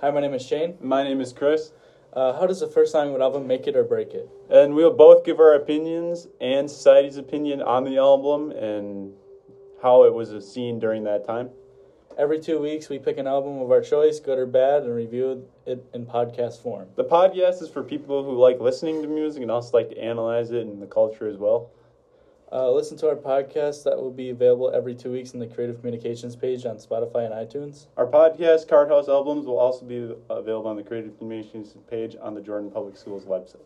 Hi, my name is Shane. My name is Chris, Uh, how does the first song of an album make it or break it? and we'll both give our opinions and society's opinion on the album and how it was seen during that time. Every two weeks, we pick an album of our choice, good or bad, and review it in podcast form. The podcast is for people who like listening to music and also like to analyze it and the culture as well. Uh, listen to our podcast that will be available every two weeks in the Creative Communications page on Spotify and iTunes. Our podcast, Card House Albums, will also be available on the Creative Communications page on the Jordan Public Schools website.